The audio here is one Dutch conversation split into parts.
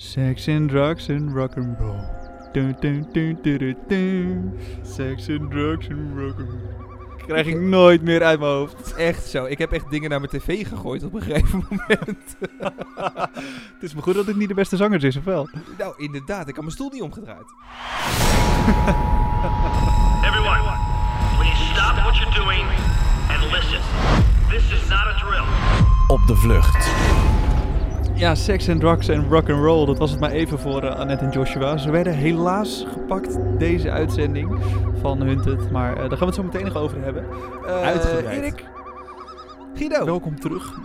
Sex and drugs and rock and roll. Dun, dun, dun, dun, dun, dun. Sex and drugs and rock and roll. Krijg ik nooit meer uit mijn hoofd. Echt zo. Ik heb echt dingen naar mijn tv gegooid op een gegeven moment. Het is maar goed dat het niet de beste zanger is, of wel? nou, inderdaad. Ik had mijn stoel niet omgedraaid. Everyone, please stop what you're doing and listen. This is not a drill. Op de vlucht. Ja, Sex and Drugs en Rock and Roll, dat was het maar even voor uh, Annette en Joshua. Ze werden helaas gepakt, deze uitzending van Hunted. Maar uh, daar gaan we het zo meteen nog over hebben. Uh, Uitgebreid. Erik, Guido. welkom terug.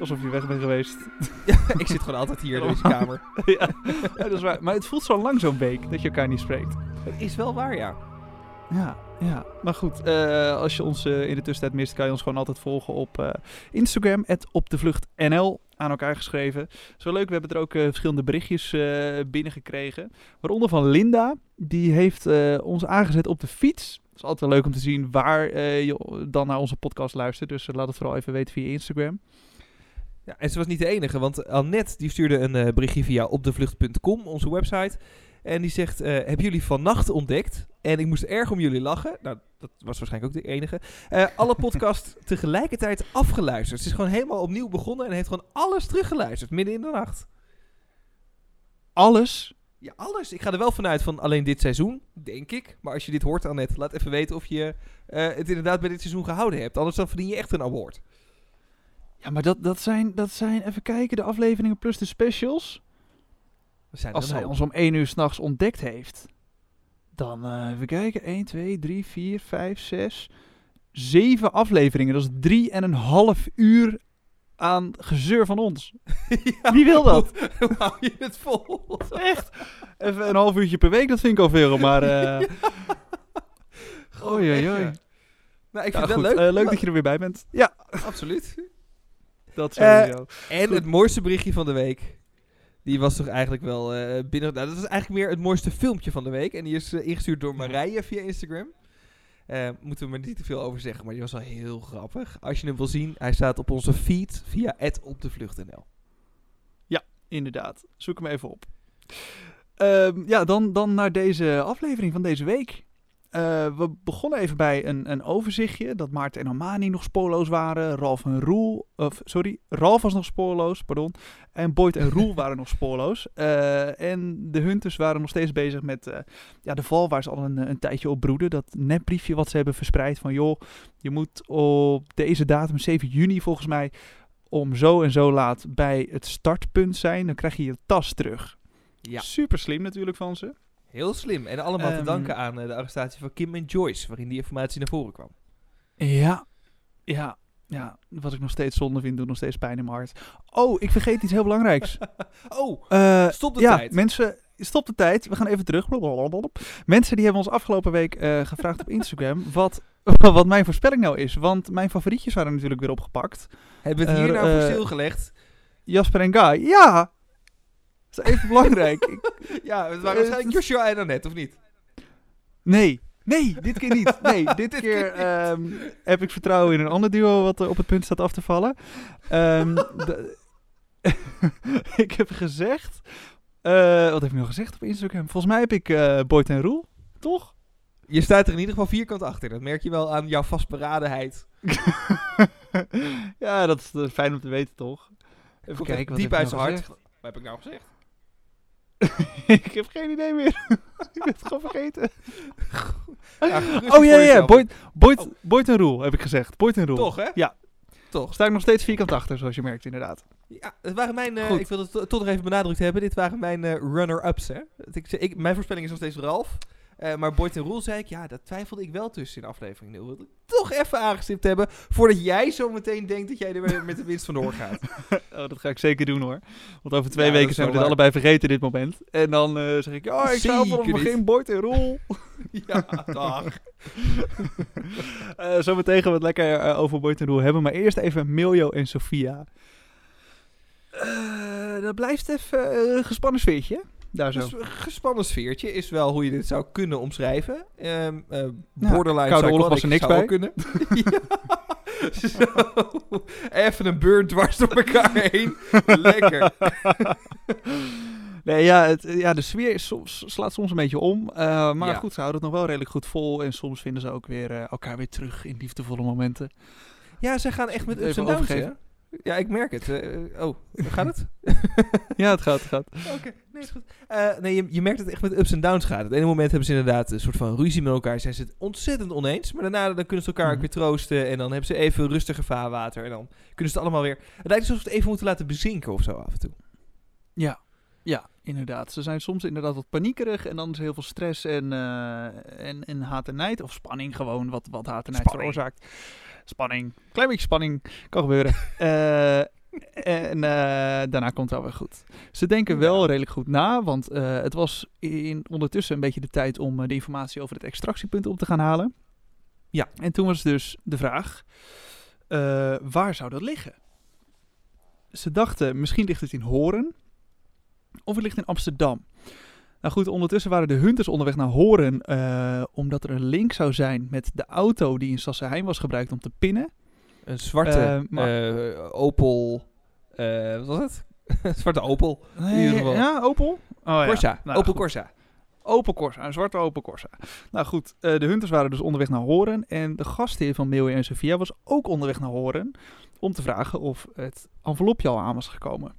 Alsof je weg bent geweest. Ja, ik zit gewoon altijd hier in deze kamer. ja, dat is waar. Maar het voelt zo lang zo'n week dat je elkaar niet spreekt. Dat is wel waar, ja. Ja, ja. Maar goed, uh, als je ons uh, in de tussentijd mist, kan je ons gewoon altijd volgen op uh, Instagram, opdevluchtnl, aan elkaar geschreven. Zo leuk, we hebben er ook verschillende berichtjes binnengekregen. Waaronder van Linda, die heeft ons aangezet op de fiets. Het is altijd leuk om te zien waar je dan naar onze podcast luistert. Dus laat het vooral even weten via Instagram. Ja, en ze was niet de enige, want Annette die stuurde een berichtje via opdevlucht.com, onze website. En die zegt, uh, hebben jullie vannacht ontdekt? En ik moest erg om jullie lachen. Nou, dat was waarschijnlijk ook de enige. Uh, alle podcast tegelijkertijd afgeluisterd. Ze is gewoon helemaal opnieuw begonnen en heeft gewoon alles teruggeluisterd, midden in de nacht. Alles? Ja, alles. Ik ga er wel vanuit van alleen dit seizoen, denk ik. Maar als je dit hoort, Annette, laat even weten of je uh, het inderdaad bij dit seizoen gehouden hebt. Anders dan verdien je echt een award. Ja, maar dat, dat, zijn, dat zijn, even kijken, de afleveringen plus de specials. Als zij ons om 1 uur s'nachts ontdekt heeft, dan uh, even kijken. 1, 2, 3, 4, 5, 6, 7 afleveringen. Dat is 3 en een half uur aan gezeur van ons. ja, Wie wil dat? Hoe hou je het vol? Echt? Even een half uurtje per week, dat vind ik al veel. Maar. Uh... ja. Oei, oei, oei. Nou, ik vind ja, het wel leuk. Uh, leuk dat je er weer bij bent. Ja, absoluut. Dat sowieso. Uh, en het mooiste berichtje van de week. Die was toch eigenlijk wel uh, binnen. Nou, dat is eigenlijk meer het mooiste filmpje van de week. En die is uh, ingestuurd door Marije via Instagram. Uh, moeten we er niet te veel over zeggen, maar die was wel heel grappig. Als je hem wil zien, hij staat op onze feed via opdevlucht.nl. Ja, inderdaad. Zoek hem even op. Um, ja, dan, dan naar deze aflevering van deze week. Uh, we begonnen even bij een, een overzichtje dat Maarten en Amani nog spoorloos waren. Ralf en Roel, of sorry, Ralf was nog spoorloos, pardon. En Boyd en Roel waren nog spoorloos. Uh, en de Hunters waren nog steeds bezig met uh, ja, de val waar ze al een, een tijdje op broeden. Dat nepbriefje wat ze hebben verspreid van joh, je moet op deze datum, 7 juni volgens mij, om zo en zo laat bij het startpunt zijn. Dan krijg je je tas terug. Ja. Super slim natuurlijk van ze. Heel slim. En allemaal um, te danken aan uh, de arrestatie van Kim en Joyce, waarin die informatie naar voren kwam. Ja, ja, ja. Wat ik nog steeds zonde vind, doet nog steeds pijn in mijn hart. Oh, ik vergeet iets heel belangrijks. oh, uh, stop de ja, tijd. mensen, stop de tijd. We gaan even terug. Blablabla. Mensen die hebben ons afgelopen week uh, gevraagd op Instagram wat, wat mijn voorspelling nou is. Want mijn favorietjes waren natuurlijk weer opgepakt. Hebben we het hier nou voor stilgelegd? Jasper en Guy. Ja, dat is even belangrijk. ik, ja, het waren waarschijnlijk Joshua en Annette, of niet? Nee. Nee, dit keer niet. Nee, dit, dit keer um, heb ik vertrouwen in een ander duo wat op het punt staat af te vallen. Um, ik heb gezegd... Uh, wat heb ik nou gezegd op Instagram? Volgens mij heb ik uh, Boyd en Roel, toch? Je staat er in ieder geval vierkant achter. Dat merk je wel aan jouw vastberadenheid. ja, dat is fijn om te weten, toch? Even kijken, wat diep uit zijn hart. Wat heb ik nou gezegd? ik heb geen idee meer. ik ben het gewoon vergeten. Ja, oh ja, ja, Boyd, Boyd, oh. Boyd en Roel heb ik gezegd. Boyd en Roel. Toch, hè? Ja. Toch. Sta ik nog steeds vierkant achter, zoals je merkt, inderdaad. Ja, het waren mijn, uh, ik wil het toch nog even benadrukt hebben, dit waren mijn uh, runner-ups, hè. Ik, ik, mijn voorspelling is nog steeds Ralf. Uh, maar Boyd en Roel zei ik, ja, dat twijfelde ik wel tussen in aflevering 0. Wil ik toch even aangestipt hebben, voordat jij zo meteen denkt dat jij er met de winst vandoor gaat. oh, dat ga ik zeker doen hoor. Want over twee ja, weken zijn we dit waar. allebei vergeten, dit moment. En dan uh, zeg ik, ja, ik zou vanaf het begin Boyd en Roel. ja, dag. uh, zometeen gaan we het lekker over Boyd en Roel hebben. Maar eerst even Miljo en Sofia. dat blijft even een gespannen sfeertje. Daar zo. Dus een gespannen sfeertje is wel hoe je dit zou kunnen omschrijven. Um, uh, borderline Koude oorlog was er niks bij. kunnen. Even een burn dwars door elkaar heen. Lekker. Nee, ja, het, ja, de sfeer is soms, slaat soms een beetje om. eh, maar Ja. goed, ze houden het nog wel redelijk goed vol. En soms vinden ze ook weer eh, elkaar weer terug in liefdevolle momenten. Ja, ze gaan echt met ups en downs? Ja, ik merk het. Eh, oh, gaat het? Ja, het gaat, het gaat. Oké, nee, is goed. Eh, nee, je, je merkt het echt met ups en downs gaat. Het ene moment hebben ze inderdaad een soort van ruzie met elkaar. Zijn ze het ontzettend oneens. Maar daarna dan kunnen ze elkaar ook Mhm. weer troosten. En dan hebben ze even rustiger vaarwater. En dan kunnen ze het allemaal weer... Het lijkt alsof ze het even moeten laten bezinken of zo af en toe. Ja, ja, inderdaad. Ze zijn soms inderdaad wat paniekerig en dan is heel veel stress en, eh, en, en haat en nijd. Of spanning gewoon, wat, wat haat en nijd veroorzaakt. Spanning, klein beetje spanning, kan gebeuren. Eh, en eh, daarna komt het wel weer goed. Ze denken wel Ja. redelijk goed na, want eh, het was in, ondertussen een beetje de tijd om de informatie over het extractiepunt op te gaan halen. Ja. En toen was dus de vraag, waar zou dat liggen? Ze dachten, misschien ligt het in Horen of het ligt in Amsterdam. Nou goed, ondertussen waren de hunters onderweg naar Horen, eh, omdat er een link zou zijn met de auto die in Sassenheim was gebruikt om te pinnen. Een zwarte Eh, maar- eh, Opel... wat was het? Zwarte Opel. Nee, ieder geval. Ja, Opel? Oh, ja. Corsa. Nou, Opel goed. Corsa. Opel Corsa, een zwarte Opel Corsa. Nou goed, de hunters waren dus onderweg naar Horen. En de gastheer van Milje en Sophia was ook onderweg naar Horen. Om te vragen of het envelopje al aan was gekomen.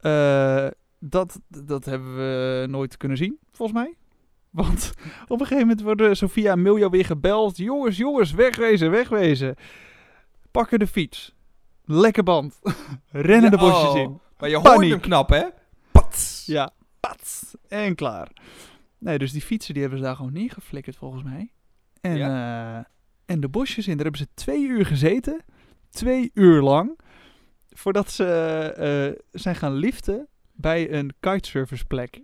Eh, dat, dat hebben we nooit kunnen zien, volgens mij. Want op een gegeven moment worden Sophia en Miljo weer gebeld. Jongens, jongens, wegwezen, wegwezen. Pakken de fiets. Lekker band. Rennen de bosjes oh. in. Maar je hoort Paniek. hem knap, hè? Pats. Ja, pats. En klaar. Nee, dus die fietsen die hebben ze daar gewoon neergeflikkerd volgens mij. En, eh, en de bosjes in, daar hebben ze twee uur gezeten. Twee uur lang. Voordat ze eh, zijn gaan liften bij een kitesurfersplek.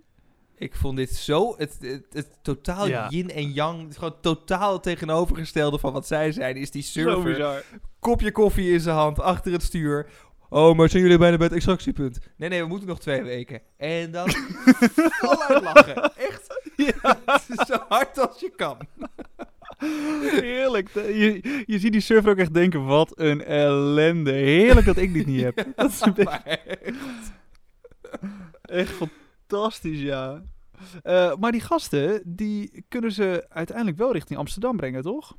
Ik vond dit zo, het, het, het totaal Ja. yin en yang, het gewoon totaal tegenovergestelde van wat zij zijn, is die surfer. Kopje koffie in zijn hand, achter het stuur. Oh, maar zijn jullie bijna bij het extractiepunt? Nee, nee, we moeten nog twee weken. En dan voluit lachen. Echt, ja, zo hard als je kan. Heerlijk. Je, je ziet die surfer ook echt denken, wat een ellende. Heerlijk dat ik dit niet heb. Dat is een beetje Maar echt. Fantastisch, ja. Eh, maar die gasten, die kunnen ze uiteindelijk wel richting Amsterdam brengen, toch?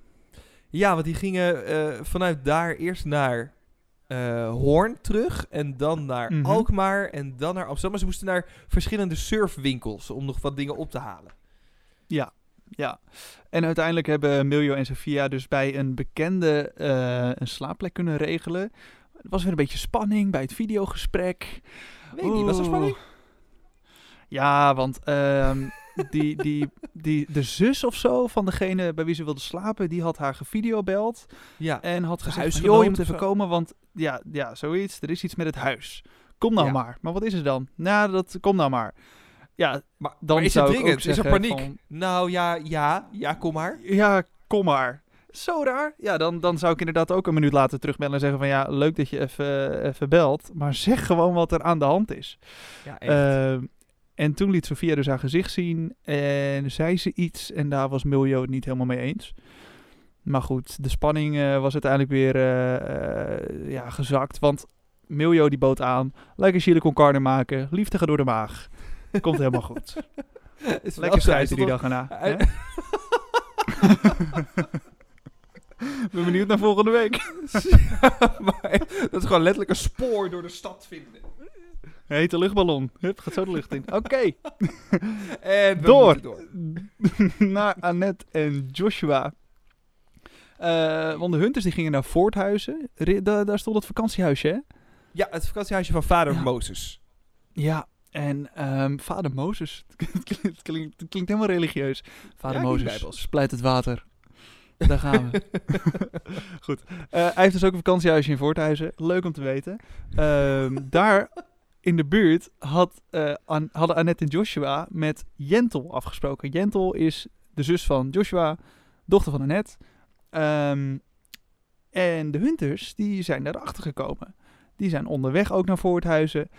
Ja, want die gingen eh, vanuit daar eerst naar eh, Hoorn terug. En dan naar Mhm. Alkmaar. En dan naar Amsterdam. Maar ze moesten naar verschillende surfwinkels om nog wat dingen op te halen. Ja, ja. En uiteindelijk hebben Miljo en Sofia dus bij een bekende een slaapplek kunnen regelen. Er was weer een beetje spanning bij het videogesprek. Weet niet, was er spanning? Ja, want ehm, die, die, die, de zus of zo van degene bij wie ze wilde slapen, die had haar gevideobeld. Ja. En had gezegd, joh, je moet even komen, want ja, ja, zoiets. Er is iets met het huis. Kom nou Ja. maar. Maar wat is er dan? Nou, dat, kom nou maar. Ja, Maar, Dan maar is zou het dringend? Is er paniek? van- Nou ja, ja, ja, kom maar. ja, kom maar. Zo raar. Ja, dan, dan zou ik inderdaad ook een minuut later terugbellen en zeggen van... Ja, leuk dat je even, even belt. Maar zeg gewoon wat er aan de hand is. Ja, echt. Ehm, en toen liet Sofia dus haar gezicht zien en zei ze iets. En daar was Miljo het niet helemaal mee eens. Maar goed, de spanning eh, was uiteindelijk weer eh, eh, ja, gezakt. Want Miljo die bood aan. Lekker chili con carne maken. Liefde gaat door de maag. Komt helemaal goed. is Lekker schijten hij die dag erna. Ben benieuwd naar volgende week. maar dat is gewoon letterlijk een spoor door de stad vinden. Hete luchtballon. Hup, gaat zo de lucht in. Oké. En Door. door. naar Annette en Joshua. Eh, want de Hunters die gingen naar Voorthuizen. Ri- da- daar stond het vakantiehuisje, hè? Ja, het vakantiehuisje van vader Ja. Mozes. Ja. En ehm, vader Mozes. het, klinkt, het klinkt, helemaal religieus. Vader Ja, Mozes splijt het water. Daar gaan we. Goed. Eh, hij heeft dus ook een vakantiehuisje in Voorthuizen. Leuk om te weten. Ehm, daar in de buurt had, eh, An- hadden Annette en Joshua met Jentel afgesproken. Jentel is de zus van Joshua, dochter van Annette. Ehm, en de Hunters, die zijn daarachter gekomen. Die zijn onderweg ook naar Voorthuizen.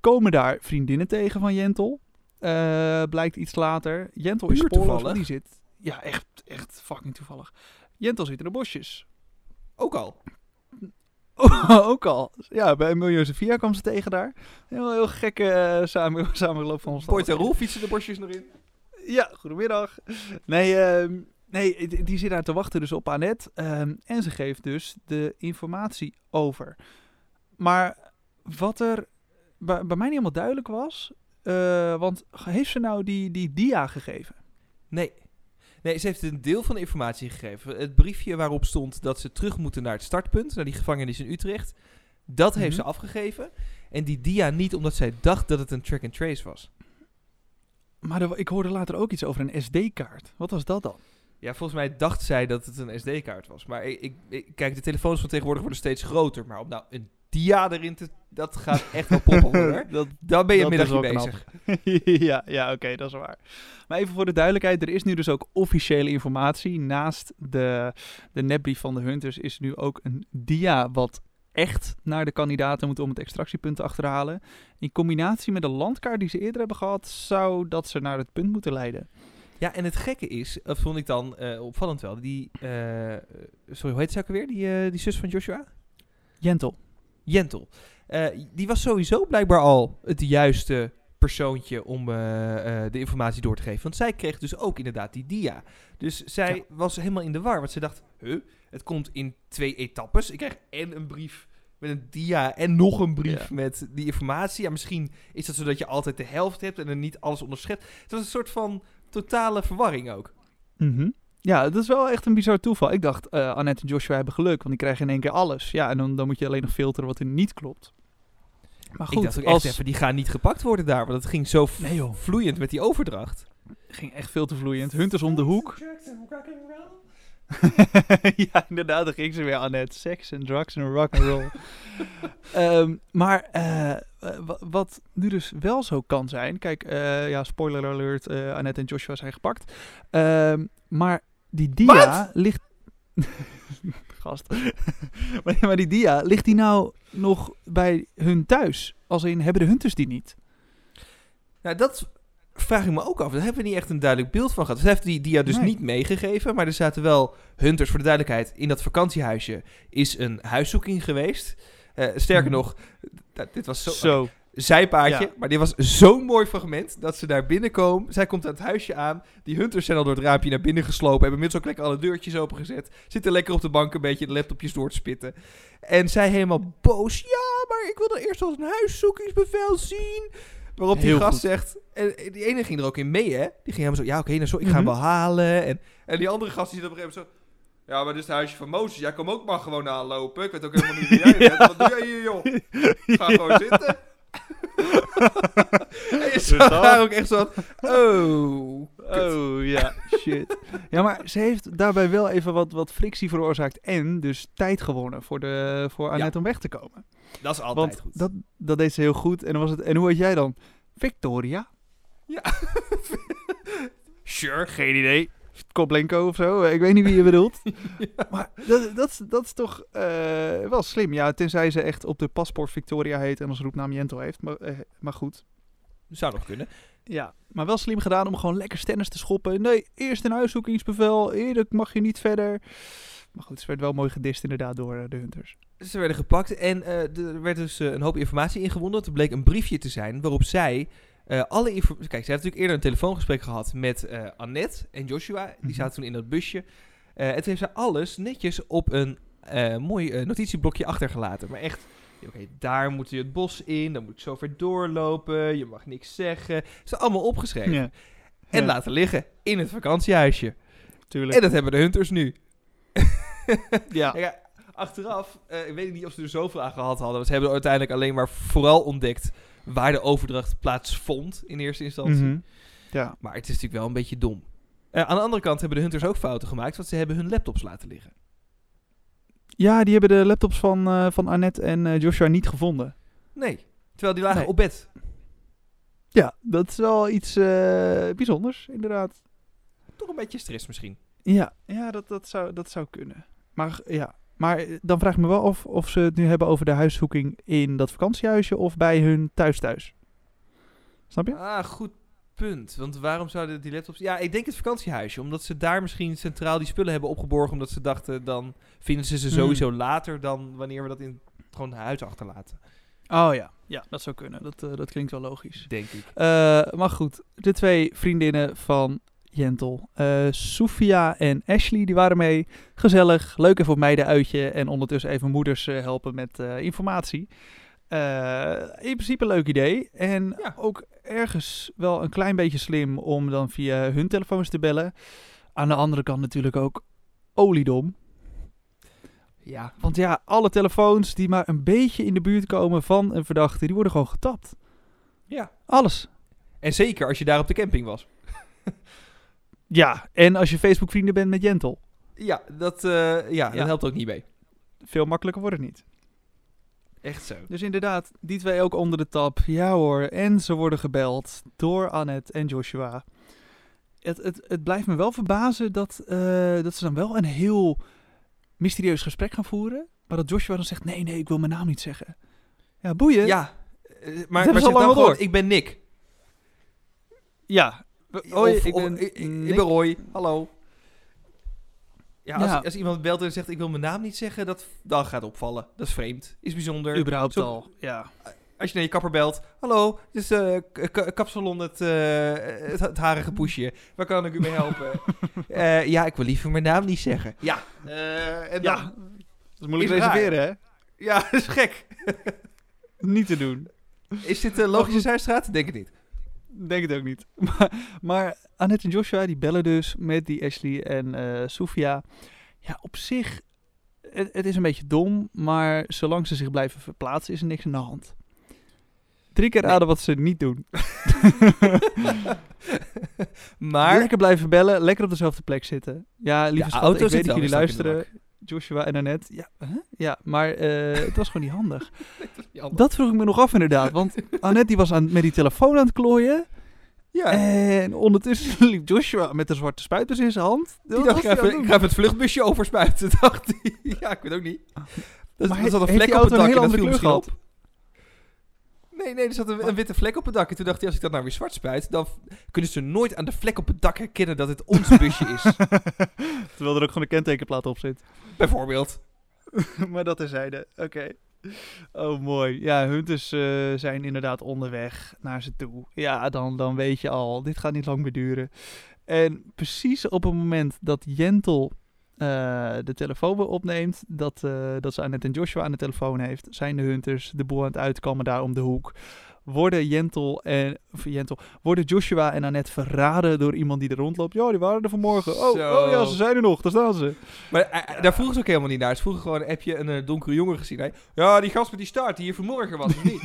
Komen daar vriendinnen tegen van Jentel. Eh, blijkt iets later. Jentel is spoorloos, die zit... Ja, echt, echt fucking toevallig. Jentel zit in de bosjes. Ook al. ook al. Ja, bij Milieu Via kwam ze tegen daar. Heel, heel gekke eh, samen, samenloop van ons. Poort en Roel fietsen de borstjes nog in. Ja, goedemiddag. Nee, ehm, nee, die- die zit daar te wachten dus op Annette. ehm, en ze geeft dus de informatie over. Maar wat er bij, bij mij niet helemaal duidelijk was... eh, want heeft ze nou die, die dia gegeven? Nee. Nee, ze heeft een deel van de informatie gegeven. Het briefje waarop stond dat ze terug moeten naar het startpunt, naar die gevangenis in Utrecht. Dat heeft Mhm. ze afgegeven. En die dia niet omdat zij dacht dat het een track and trace was. Maar er- ik hoorde later ook iets over een SD-kaart. Wat was dat dan? Ja, volgens mij dacht zij dat het een SD-kaart was. Maar ik, ik, ik- kijk, de telefoons van tegenwoordig worden steeds groter. Maar om nou een dia erin te... Dat gaat echt wel poppen hoor. dat, Dan ben je middagje bezig. ja, ja oké, dat is waar. Maar even voor de duidelijkheid, er is nu dus ook officiële informatie. Naast de, de nepbrief van de Hunters is nu ook een dia wat echt naar de kandidaten moet om het extractiepunt te achterhalen. In combinatie met de landkaart die ze eerder hebben gehad, zou dat ze naar het punt moeten leiden. Ja, en het gekke is, dat vond ik dan eh, opvallend wel. Die, eh, sorry, hoe heet ze ook alweer? Die, eh, die zus van Joshua? Jentel. Jentel. Eh, die was sowieso blijkbaar al het juiste persoontje om eh, eh, de informatie door te geven. Want zij kreeg dus ook inderdaad die dia. Dus zij Ja. was helemaal in de war. Want ze dacht, huh, het komt in twee etappes. Ik krijg en een brief met een dia en nog een brief Ja. met die informatie. Ja, misschien is dat zodat je altijd de helft hebt en er niet alles onderschept. Het was een soort van totale verwarring ook. Mhm. Ja, dat is wel echt een bizar toeval. Ik dacht, eh, Annette en Joshua hebben geluk, want die krijgen in één keer alles. Ja, en dan, dan moet je alleen nog filteren wat er niet klopt. Maar goed, ik dacht ook als... echt even, die gaan niet gepakt worden daar. Want het ging zo v- Nee, joh. vloeiend met die overdracht. ging echt veel te vloeiend. Hunters om de hoek. ja, inderdaad, daar ging ze weer, Annette. Sex en drugs en rock and roll. Ehm, maar eh, eh, wa- wat nu dus wel zo kan zijn... Kijk, eh, ja, spoiler alert, eh, Annette en Joshua zijn gepakt. Ehm, maar die dia ligt... Gast. maar, maar die dia, ligt die nou nog bij hun thuis? Als in, hebben de Hunters die niet? Nou, dat vraag ik me ook af. Daar hebben we niet echt een duidelijk beeld van gehad. Ze heeft die dia dus Nee. niet meegegeven. Maar er zaten wel hunters, voor de duidelijkheid. In dat vakantiehuisje is een huiszoeking geweest. Eh, sterker Mhm. nog, dit was zo, Zo. Zijpaadje. Ja. Maar dit was zo'n mooi fragment dat ze daar binnenkomen. Zij komt aan het huisje aan. Die hunters zijn al door het raampje naar binnen geslopen. Hebben inmiddels ook lekker alle deurtjes opengezet. Zitten lekker op de bank een beetje de laptopjes door te spitten. En zij helemaal boos. Ja, maar ik wil dan eerst eens een huiszoekingsbevel zien. Waarop die Heel gast goed. zegt... En die ene ging er ook in mee, hè? Die ging helemaal zo... Ja, oké, nou zo, ik ga hem Mhm. wel halen. En, en die andere gast die zit op een gegeven moment zo... Ja, maar dit is het huisje van Mozes. Jij kom ook maar gewoon aanlopen. Ik weet ook helemaal niet wie jij bent. Wat doe jij hier, joh? Ga gewoon zitten. Je zag dat? daar ook echt zo Oh. Oh ja, shit. ja, maar ze heeft daarbij wel even wat, wat frictie veroorzaakt en dus tijd gewonnen voor, de, voor Annette om weg te komen. Dat is altijd Want goed. dat, dat deed ze heel goed. En, dan was het, en hoe heet jij dan? Victoria? Sure. Geen idee. Koblenko of zo. Ik weet niet wie je bedoelt. Maar dat, dat, is- dat is toch eh, wel slim. Ja, tenzij ze echt op de paspoort Victoria heet en als roepnaam Jentel heeft. Maar, eh, maar goed. Zou nog kunnen. Ja, maar wel slim gedaan om gewoon lekker stennis te schoppen. Nee, eerst een huiszoekingsbevel. Eerder mag je niet verder. Maar goed, ze werd wel mooi gedist inderdaad door eh, de Hunters. Ze werden gepakt en er werd dus een hoop informatie ingewonnen. Het bleek een briefje te zijn waarop zij eh, alle. Kijk, ze heeft natuurlijk eerder een telefoongesprek gehad met eh, Annette en Joshua. Die Mhm. zaten toen in dat busje. Eh en toen heeft ze alles netjes op een mooi notitieblokje achtergelaten. Maar echt, oké, daar moet je het bos in, dan moet je zo ver doorlopen, je mag niks zeggen. Ze is allemaal opgeschreven. Ja, En Ja. laten liggen in het vakantiehuisje. tuurlijk. En dat hebben de hunters nu. ja. Achteraf, ik weet niet of ze er zoveel aan gehad hadden. Want ze hebben uiteindelijk alleen maar vooral ontdekt waar de overdracht plaatsvond in eerste instantie. Mhm. ja. Maar het is natuurlijk wel een beetje dom. Eh, aan de andere kant hebben de hunters ook fouten gemaakt, want ze hebben hun laptops laten liggen. ja, die hebben de laptops van, eh, van Annette en eh, Joshua niet gevonden. Nee, terwijl die lagen Nee. op bed. Ja, dat is wel iets bijzonders, inderdaad. Toch een beetje stress misschien. Ja, ja dat, dat, zou, dat zou kunnen. Maar ja, maar eh, dan vraag ik me wel af of ze het nu hebben over de huiszoeking in dat vakantiehuisje of bij hun thuis thuis. Snap je? Ah, goed punt. Want waarom zouden die laptops... Ja, ik denk het vakantiehuisje. Omdat ze daar misschien centraal die spullen hebben opgeborgen. Omdat ze dachten, dan vinden ze ze Hmm. sowieso later dan wanneer we dat in gewoon huis achterlaten. Oh ja, ja, dat zou kunnen. Dat, eh, dat klinkt wel logisch. Denk ik. Eh, maar goed, de twee vriendinnen van Jentel, eh Sophia en Ashley, die waren mee. Gezellig, leuk even op meiden-uitje en ondertussen even moeders eh, helpen met eh, informatie. In principe een leuk idee. En Ja. ook ergens wel een klein beetje slim om dan via hun telefoons te bellen. Aan de andere kant natuurlijk ook oliedom. Ja. Want ja, alle telefoons die maar een beetje in de buurt komen van een verdachte, die worden gewoon getapt. Ja. Alles. En zeker als je daar op de camping was. Ja, en als je Facebook vrienden bent met Jentel. Ja, dat, eh, ja, dat helpt ook niet mee. Veel makkelijker wordt het niet. Echt zo. Dus inderdaad, die twee ook onder de tap. Ja hoor, en ze worden gebeld door Annette en Joshua. Het, het, het blijft me wel verbazen dat, eh, dat ze dan wel een heel mysterieus gesprek gaan voeren. Maar dat Joshua dan zegt, nee, nee, ik wil mijn naam niet zeggen. Ja, boeien. Ja, eh, maar, hebben maar ze zeg dan gewoon, ik ben Nick. ja. Of, Oh, ik ben ik, ik- ik Nick. ben Roy. Hallo. Ja, als, Ja. als iemand belt en zegt ik wil mijn naam niet zeggen, dat, dan gaat opvallen. Dat is vreemd. Is bijzonder. Überhaupt Zo- al. Ja. Als je naar je kapper belt. Hallo, dit is eh, kapsalon het, eh, het, het harige poesje. Waar kan ik u mee helpen? Eh, ja, ik wil liever mijn naam niet zeggen. Ja. eh, en Ja. dan- Dat is moeilijk Is reserveren, hè? Ja, dat is gek. Niet te doen. Is dit een logische zijstraat? Denk het niet. Denk het ook niet. Maar, maar Annette en Joshua die bellen dus met die Ashley en eh Sophia. Ja, op zich, het, het is een beetje dom, maar zolang ze zich blijven verplaatsen is er niks aan de hand. Drie keer Nee. raden wat ze niet doen. Maar Lekker blijven bellen, lekker op dezelfde plek zitten. Ja, lieve De schat, ik weet dat jullie luisteren. Joshua en Annette. Ja, huh? ja maar eh, het was gewoon niet handig. Dat vroeg ik me nog af inderdaad. Want Annette die was aan, met die telefoon aan het klooien. ja. En ondertussen liep Joshua met de zwarte spuiters in zijn hand. Die dacht, ik, ga even, ik ga even het vluchtbusje overspuiten, dacht hij. Ja, ik weet ook niet. Dat, Maar er zat een vlek op het dak en hele dat viel op. Nee, nee, er zat een, een witte vlek op het dak. En toen dacht hij, als ik dat nou weer zwart spuit, dan kunnen ze nooit aan de vlek op het dak herkennen dat het ons busje is. Terwijl er ook gewoon een kentekenplaat op zit. Bijvoorbeeld. maar dat terzijde. Oké. Oh, mooi. Ja, hunters eh, zijn inderdaad onderweg naar ze toe. Ja, dan, dan weet je al, dit gaat niet lang meer duren. En precies op het moment dat Jentel eh, de telefoon opneemt, dat, eh, dat ze Annette en Joshua aan de telefoon heeft, zijn de hunters de boel aan het uitkomen daar om de hoek. Worden Jentel en Jentel, worden Joshua en Annette verraden door iemand die er rondloopt? Ja, die waren er vanmorgen. Oh, oh ja, ze zijn er nog. Daar staan ze. Maar eh, daar vroegen ze ook helemaal niet naar. Ze vroegen gewoon, heb je een eh, donkere jongen gezien? Hij, ja, die gast met die staart die hier vanmorgen was, of niet?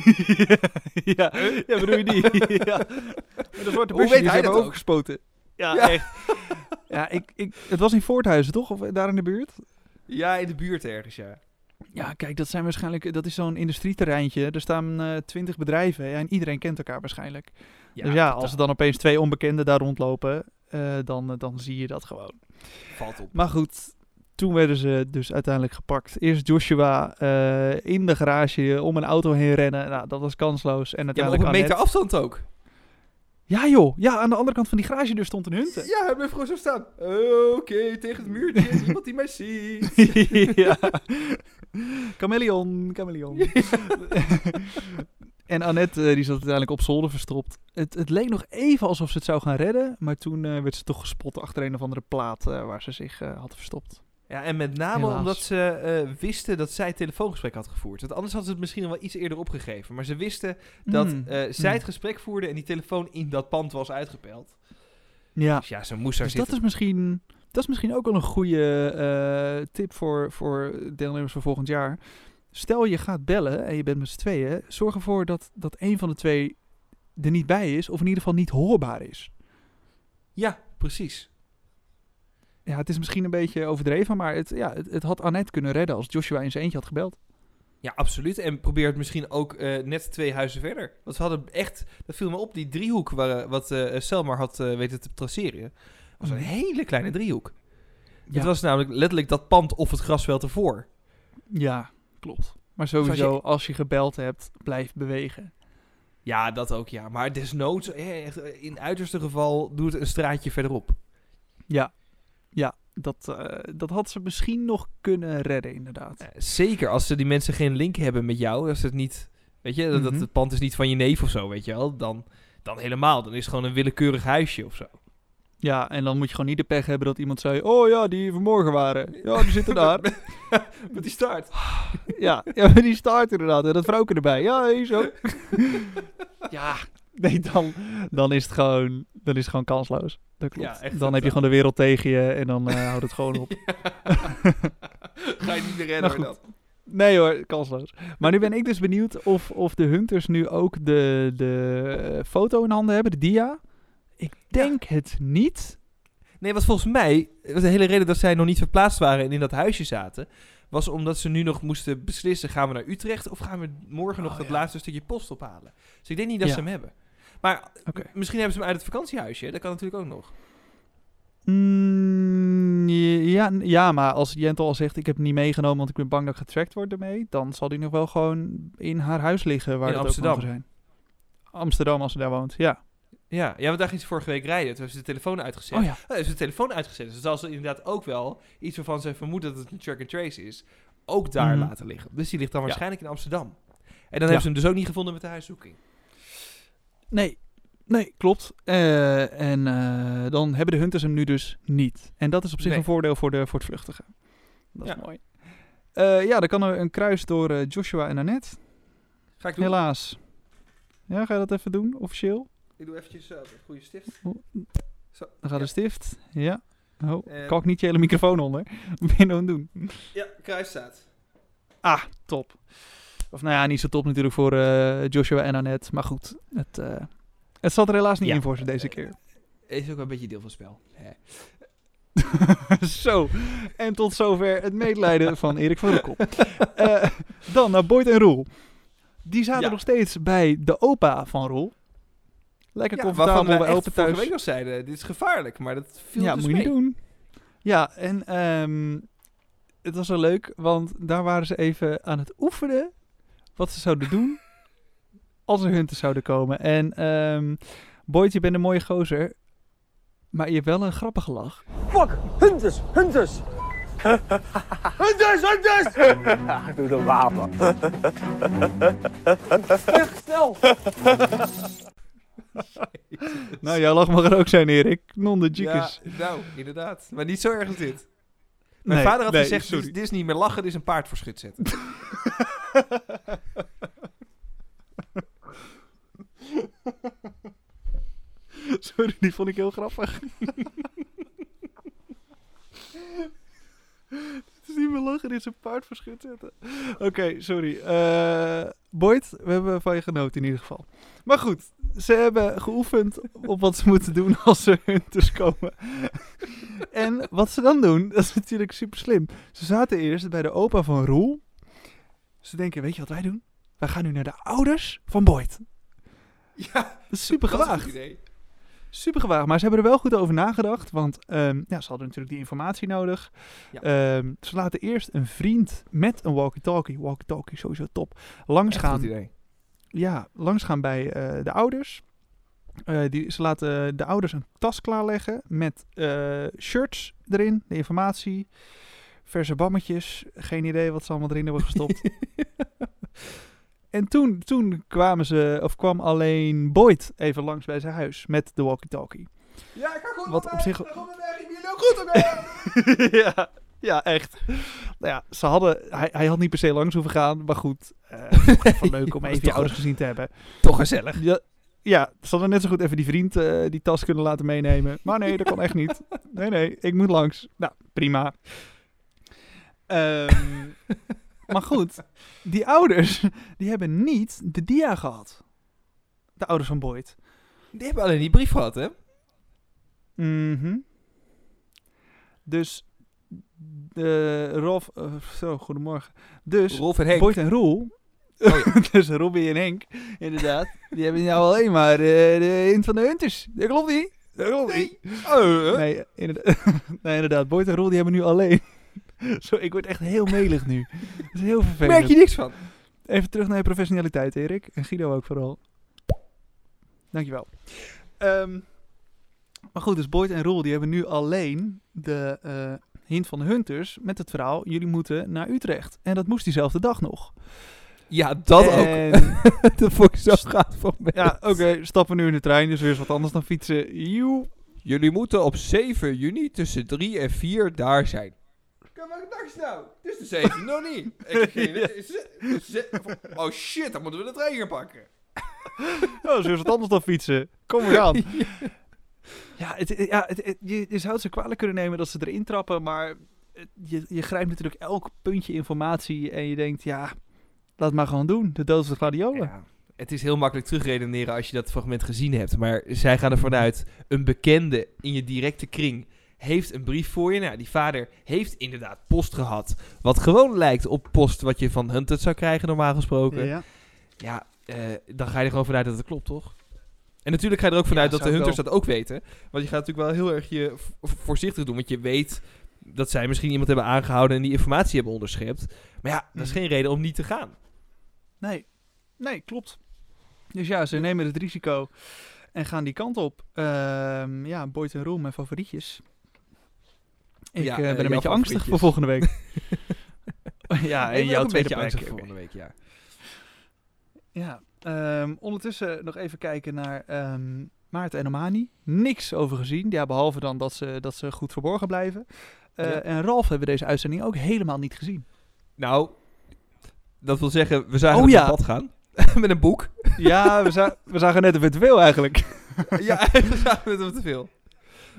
ja, ja, bedoel je die? ja. De Hoe weet die hij dat ook? overgespoten. Ja, Ja. echt. Ja, ik, ik, het was in Voorthuizen, toch? Of daar in de buurt? ja, in de buurt ergens, ja. Ja, kijk, dat zijn waarschijnlijk... Dat is zo'n industrieterreintje. Er staan eh, twintig bedrijven ja, en iedereen kent elkaar waarschijnlijk. dus ja, als er dan opeens twee onbekenden daar rondlopen, eh, dan, eh, dan zie je dat gewoon. Valt op. Maar goed, toen werden ze dus uiteindelijk gepakt. Eerst Joshua eh, in de garage om een auto heen rennen. Nou, dat was kansloos. En Ja, maar op uiteindelijk een meter Annette- afstand ook. Ja joh, ja, aan de andere kant van die garagedeur stond een hunte. Ja, hij bleef gewoon zo staan. Oké, tegen het muurtje. Niemand die mij ziet. ja. Chameleon, chameleon. en Annette, eh, die zat uiteindelijk op zolder verstopt. Het, het leek nog even alsof ze het zou gaan redden, maar toen eh, werd ze toch gespot achter een of andere plaat eh, waar ze zich had verstopt. Ja, en met name Helaas. omdat ze eh, wisten dat zij het telefoongesprek had gevoerd. Want anders hadden ze het misschien wel iets eerder opgegeven. Maar ze wisten dat Hmm. eh, zij Hmm. het gesprek voerde en die telefoon in dat pand was uitgepeld. Ja, Dus ja, ze moest daar dus dat is misschien... Dat is misschien ook wel een goede eh, tip voor, voor deelnemers van volgend jaar. Stel je gaat bellen en je bent met z'n tweeën. Zorg ervoor dat, dat een van de twee er niet bij is. Of in ieder geval niet hoorbaar is. Ja, precies. Ja, het is misschien een beetje overdreven, maar het, ja, het, het had Annette kunnen redden als Joshua in zijn eentje had gebeld. Ja, absoluut. En probeer het misschien ook eh, net twee huizen verder. Want ze hadden echt, dat viel me op, die driehoek waar, eh, wat eh Selmar had weten te traceren. was een Mhm. hele kleine driehoek. Ja. Het was namelijk letterlijk dat pand of het grasveld ervoor. Ja, klopt. Maar als sowieso, je- als je gebeld hebt, blijf bewegen. Ja, dat ook, ja. Maar desnoods, in uiterste geval, doe het een straatje verderop. Ja, ja dat, eh, dat had ze misschien nog kunnen redden, inderdaad. Eh, zeker als ze die mensen geen link hebben met jou, als het niet, weet je, dat, dat Mhm. het pand is niet van je neef of zo, weet je wel, dan, dan helemaal. Dan is het gewoon een willekeurig huisje of zo. Ja, en dan moet je gewoon niet de pech hebben dat iemand zei... Oh ja, die vanmorgen waren. Ja, die zitten daar. Met die start. ja, ja, maar die staart inderdaad. En dat vrouwke erbij. Ja, hier zo. ja, nee, dan, dan, is het gewoon, dan is het gewoon kansloos. Dat klopt. Ja, echt dan heb je gewoon de wereld tegen je en dan eh, houdt het gewoon op. Ga je niet meer redden Nou hoor, dat. Nee hoor, kansloos. Maar nu ben ik dus benieuwd of, of de Hunters nu ook de, de eh, foto in handen hebben, de dia. Ik denk het niet. Nee, wat volgens mij, de hele reden dat zij nog niet verplaatst waren en in dat huisje zaten, was omdat ze nu nog moesten beslissen, gaan we naar Utrecht of gaan we morgen nog Oh, dat ja. laatste stukje post ophalen. Dus ik denk niet dat Ja. ze hem hebben. Maar misschien hebben ze hem uit het vakantiehuisje, dat kan natuurlijk ook nog. Mm, ja, ja, maar als Jentel al zegt ik heb het niet meegenomen want ik ben bang dat ik getracked word ermee, dan zal die nog wel gewoon in haar huis liggen waar In het Amsterdam. ook zijn. Amsterdam als ze daar woont, ja. Ja, ja, want daar ging ze vorige week rijden. Toen hebben ze de telefoon uitgezet. Oh ja. Oh, hebben ze de telefoon uitgezet. Dus zal ze inderdaad ook wel iets waarvan ze vermoeden dat het een track and trace is, ook daar Mhm. laten liggen. Dus die ligt dan Ja. waarschijnlijk in Amsterdam. En dan Ja. hebben ze hem dus ook niet gevonden met de huiszoeking. Nee, nee, klopt. Eh, en eh, dan hebben de hunters hem nu dus niet. En dat is op zich Nee. een voordeel voor, de, voor het vluchtigen. Dat is Ja. mooi. Eh, ja, dan kan er een kruis door Joshua en Annette. Ga ik doen. Helaas. Ja, ga je dat even doen, officieel? Ik doe eventjes een goede stift. Oh. Zo. Dan gaat de stift. Ja. Oh, Eh. kalk niet je hele microfoon onder. Wat ben je nou aan doen? Ja, kruis staat. Ah, top. Of nou ja, niet zo top natuurlijk voor eh, Joshua en Annette. Maar goed, het, eh, het zat er helaas niet Ja. in voor ze deze keer. Is ook wel een beetje deel van het spel. Hè. Zo, en tot zover het medelijden van Erik van Roekel. Eh, dan naar Boyd en Roel. Die zaten Ja. nog steeds bij de opa van Roel. Lekker Ja, comfortabel bij opa echt vorige thuis. week nog zeiden, dit is gevaarlijk, maar dat viel Ja, dus moet je niet doen. Ja, en ehm, het was wel leuk, want daar waren ze even aan het oefenen wat ze zouden doen als er hunters zouden komen. En ehm Boyd, je bent een mooie gozer, maar je hebt wel een grappige lach. Fuck, hunters, hunters. hunters, hunters! Doe de wapen. Vlucht, snel! Nou, jouw lach mag er ook zijn, Erik. Non de Ja, jikkers. nou, inderdaad. Maar niet zo erg als dit. Mijn Nee, vader had nee, gezegd, sorry. dit is niet meer lachen, dit is een paard voor schut zetten. Sorry, die vond ik heel grappig. Het is niet meer lachen, is een paard voor schut zetten. Oké, sorry. Eh Boyd, we hebben van je genoten in ieder geval. Maar goed, ze hebben geoefend op wat ze moeten doen als er hunters komen. en wat ze dan doen, dat is natuurlijk super slim. Ze zaten eerst bij de opa van Roel. Ze denken, weet je wat wij doen? Wij gaan nu naar de ouders van Boyd. Ja, Dat is super gewaagd. Super gewaagd, maar ze hebben er wel goed over nagedacht. Want ehm, ja, ze hadden natuurlijk die informatie nodig. Ja. Ehm, ze laten eerst een vriend met een walkie-talkie, walkie-talkie sowieso top, langs Echt een gaan, goed idee. ja, langs gaan bij eh, de ouders. Eh, die, ze laten de ouders een tas klaarleggen met eh, shirts erin, de informatie, verse bammetjes. Geen idee wat ze allemaal erin hebben gestopt. En toen, toen kwamen ze, of kwam alleen Boyd even langs bij zijn huis met de walkie-talkie. Ja, ik ga goed Wat op zich- Ik ga goed weg, ik ben jullie ook goed op ja, ja, echt. Nou ja, ze hadden, hij, hij had niet per se langs hoeven gaan, maar goed. wel leuk om even je ouders gezien te hebben. Toch gezellig. Ja, ja, ze hadden net zo goed even die vriend eh, die tas kunnen laten meenemen. Maar nee, dat kan echt niet. Nee, nee, ik moet langs. Nou, prima. Ehm, maar goed, die ouders, die hebben niet de dia gehad. De ouders van Boyd. Die hebben alleen die brief gehad, hè? Mhm. Dus, de Rolf, eh, zo, goedemorgen. Dus, Rolf en Henk. Boyd en Roel, Oh dus Robbie en Henk, inderdaad, die hebben nou alleen maar de, de hint van de Hunters. Dat klopt niet. Dat klopt niet. Oh, Nee, inderdaad, nee, inderdaad, Boyd en Roel die hebben nu alleen. Zo, ik word echt heel melig nu. Dat is heel vervelend. merk je niks van. Even terug naar je professionaliteit, Erik. En Guido ook vooral. dankjewel. Ehm maar goed, dus Boyd en Roel die hebben nu alleen de eh, hint van de Hunters met het verhaal... jullie moeten naar Utrecht. En dat moest diezelfde dag nog. Ja, dat ook. Dat vond ik zo gaaf van me. ja, oké, stappen nu in de trein. Dus weer eens wat anders dan fietsen. Joe. Jullie moeten op 7 juni tussen 3 en 4 daar zijn. Welke dag is nou? Het is de 7 nog niet. Ik heb geen idee. Ze- ze- Oh shit, dan moeten we de trein gaan pakken. Oh, zo is wat anders dan fietsen. Kom weer aan. Ja, het, het- ja het, het- je, je zou het ze kwalijk kunnen nemen dat ze erin trappen, maar het- je, je grijpt natuurlijk elk puntje informatie en je denkt, ja, laat maar gewoon doen. De dood van de gladiolen. Ja, het is heel makkelijk terugredeneren als je dat fragment gezien hebt. Maar zij gaan ervan uit, een bekende in je directe kring heeft een brief voor je. Nou, die vader heeft inderdaad post gehad. Wat gewoon lijkt op post wat je van Hunted zou krijgen, normaal gesproken. Ja, Ja. eh, dan ga je er gewoon vanuit dat het klopt, toch? En natuurlijk ga je er ook vanuit Ja, dat de Hunters dat ook weten. Want je gaat natuurlijk wel heel erg je voorzichtig doen. Want je weet dat zij misschien iemand hebben aangehouden en die informatie hebben onderschept. Maar ja, dat is Mhm. geen reden om niet te gaan. Nee, nee, klopt. Dus ja, ze nemen het risico en gaan die kant op. Ehm, ja, Boyd en Roel, mijn favorietjes. Ik Ja, eh, eh, ben een beetje angstig voor volgende week. ja, en jouw een tweede plek. voor volgende week, ja. Ja, ehm, ondertussen nog even kijken naar ehm, Maarten en Omani. Niks over gezien, ja, behalve dan dat ze, dat ze goed verborgen blijven. Eh, Ja. En Ralf hebben we deze uitzending ook helemaal niet gezien. Nou, dat wil zeggen, we zagen Oh, ja. op pad gaan. met een boek. Ja, we, za- we zagen net even te veel eigenlijk. ja, we zagen het te veel.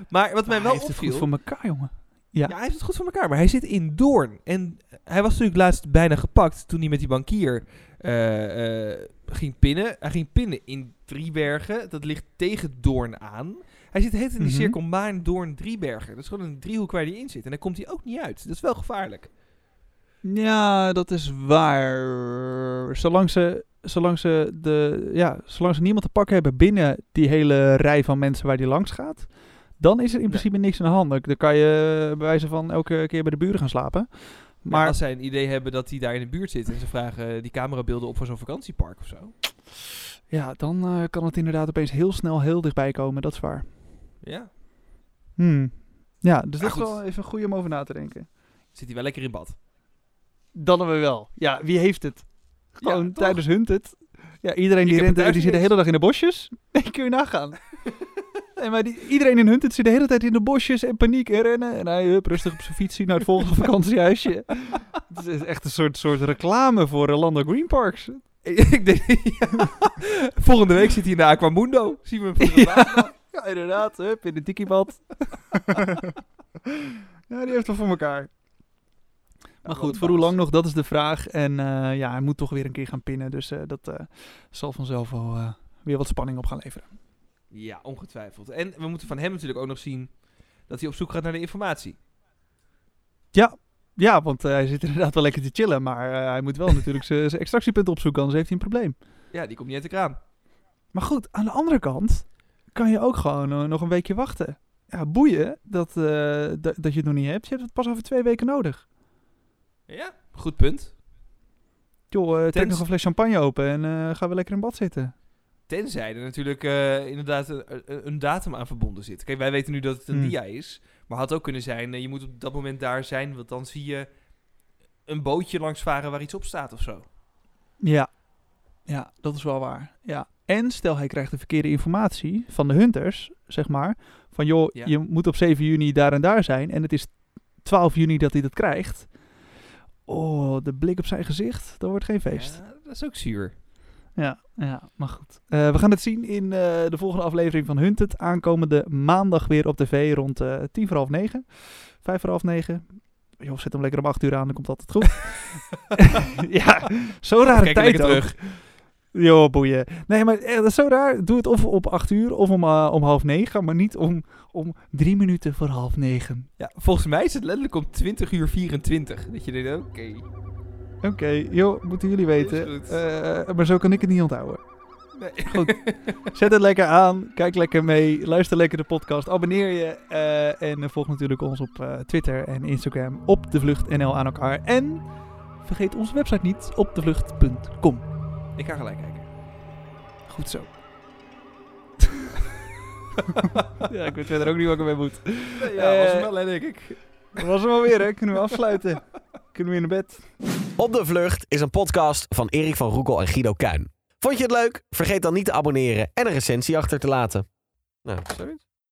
Maar wat mij hij wel heeft het opviel... voor elkaar, jongen. Ja. hij heeft het goed voor elkaar, maar hij zit in Doorn. En hij was natuurlijk laatst bijna gepakt toen hij met die bankier eh, eh, ging pinnen. Hij ging pinnen in Driebergen. Dat ligt tegen Doorn aan. Hij zit heet in die Mhm. cirkel Maarn, Doorn, Driebergen. Dat is gewoon een driehoek waar hij in zit. En daar komt hij ook niet uit. Dat is wel gevaarlijk. Ja, dat is waar. Zolang ze, zolang ze, de, ja, zolang ze niemand te pakken hebben binnen die hele rij van mensen waar die langs gaat, dan is er in principe niks aan de hand. Dan- kan je bij wijze van elke keer bij de buren gaan slapen. Maar als zij een idee hebben dat hij daar in de buurt zit en ze vragen die camerabeelden op voor zo'n vakantiepark of zo. ja, dan eh, kan het inderdaad opeens heel snel heel dichtbij komen. Dat is waar. Ja, Hmm. Ja, dus dat is wel even goed om over na te denken. zit hij wel lekker in bad. Dan hebben we wel. Ja, wie heeft het? Gewoon tijdens Hunted. Ja, iedereen die rent, het die zit de hele dag in de bosjes. Nee, kun je nagaan. Nee, maar die, iedereen in Hunted zit de hele tijd in de bosjes en paniek en rennen. En hij hup, rustig op zijn fiets naar het volgende vakantiehuisje. Het is echt een soort, soort reclame voor Orlando Green Parks. Ik denk, ja. Volgende week zit hij in de Aquamundo. Zien we hem Ja, ja, inderdaad. Hup, in de tikibad. ja, die heeft het voor elkaar. Maar goed, voor hoe lang nog, dat is de vraag. En eh, ja, hij moet toch weer een keer gaan pinnen. Dus eh, dat eh, zal vanzelf wel eh, weer wat spanning op gaan leveren. Ja, ongetwijfeld. En we moeten van hem natuurlijk ook nog zien dat hij op zoek gaat naar de informatie. Ja, want eh, hij zit inderdaad wel lekker te chillen. Maar eh, hij moet wel natuurlijk zijn extractiepunt opzoeken, anders heeft hij een probleem. Ja, die komt niet uit de kraan. Maar goed, aan de andere kant kan je ook gewoon eh, nog een weekje wachten. Ja, boeien dat, dat, je het nog niet hebt. Je hebt het pas over twee weken nodig. Ja, goed punt. Joh, trek nog een fles champagne open en gaan we lekker in bad zitten. Tenzij er natuurlijk eh, inderdaad een, een- een datum aan verbonden zit. Kijk, wij weten nu dat het een Hmm. dia is. Maar had ook kunnen zijn, eh, je moet op dat moment daar zijn. Want dan zie je een bootje langs varen waar iets op staat of zo. Ja. Ja, dat is wel waar. Ja. En stel hij krijgt de verkeerde informatie van de hunters, zeg maar. Van joh, Ja. je moet op 7 juni daar en daar zijn. En het is 12 juni dat hij dat krijgt. Oh, de blik op zijn gezicht, dat wordt geen feest. Ja, dat is ook zuur. Ja, ja maar goed. Eh, we gaan het zien in eh, de volgende aflevering van Hunted. Aankomende maandag weer op tv rond eh tien voor half negen. Vijf voor half negen. Joh, zet hem lekker om acht uur aan, dan komt altijd goed. ja, zo rare Kijk tijd ook. terug. Joh, boeien. Nee, maar eh, dat is zo raar. Doe het of op acht uur of om, om half negen, maar niet om, om drie minuten voor half negen. Ja, volgens mij is het letterlijk om 20 uur 24. Dat je denkt, oké. Oké, joh, moeten jullie weten. Eh, maar zo kan ik het niet onthouden. Nee. Goed. Zet het lekker aan. Kijk lekker mee. Luister lekker de podcast. Abonneer je. eh, en volg natuurlijk ons op eh, Twitter en Instagram op de Vlucht NL aan elkaar. En vergeet onze website niet op devlucht.com. Ik ga gelijk kijken. Goed zo. ja, ik weet verder ook niet wat ik ermee moet. ja, was hem wel, denk ik. Dat was hem alweer, hè? Kunnen we afsluiten? Kunnen we in bed? Op de Vlucht is een podcast van Erik van Roekel en Guido Kuin. Vond je het leuk? Vergeet dan niet te abonneren en een recensie achter te laten. Nou, zoiets.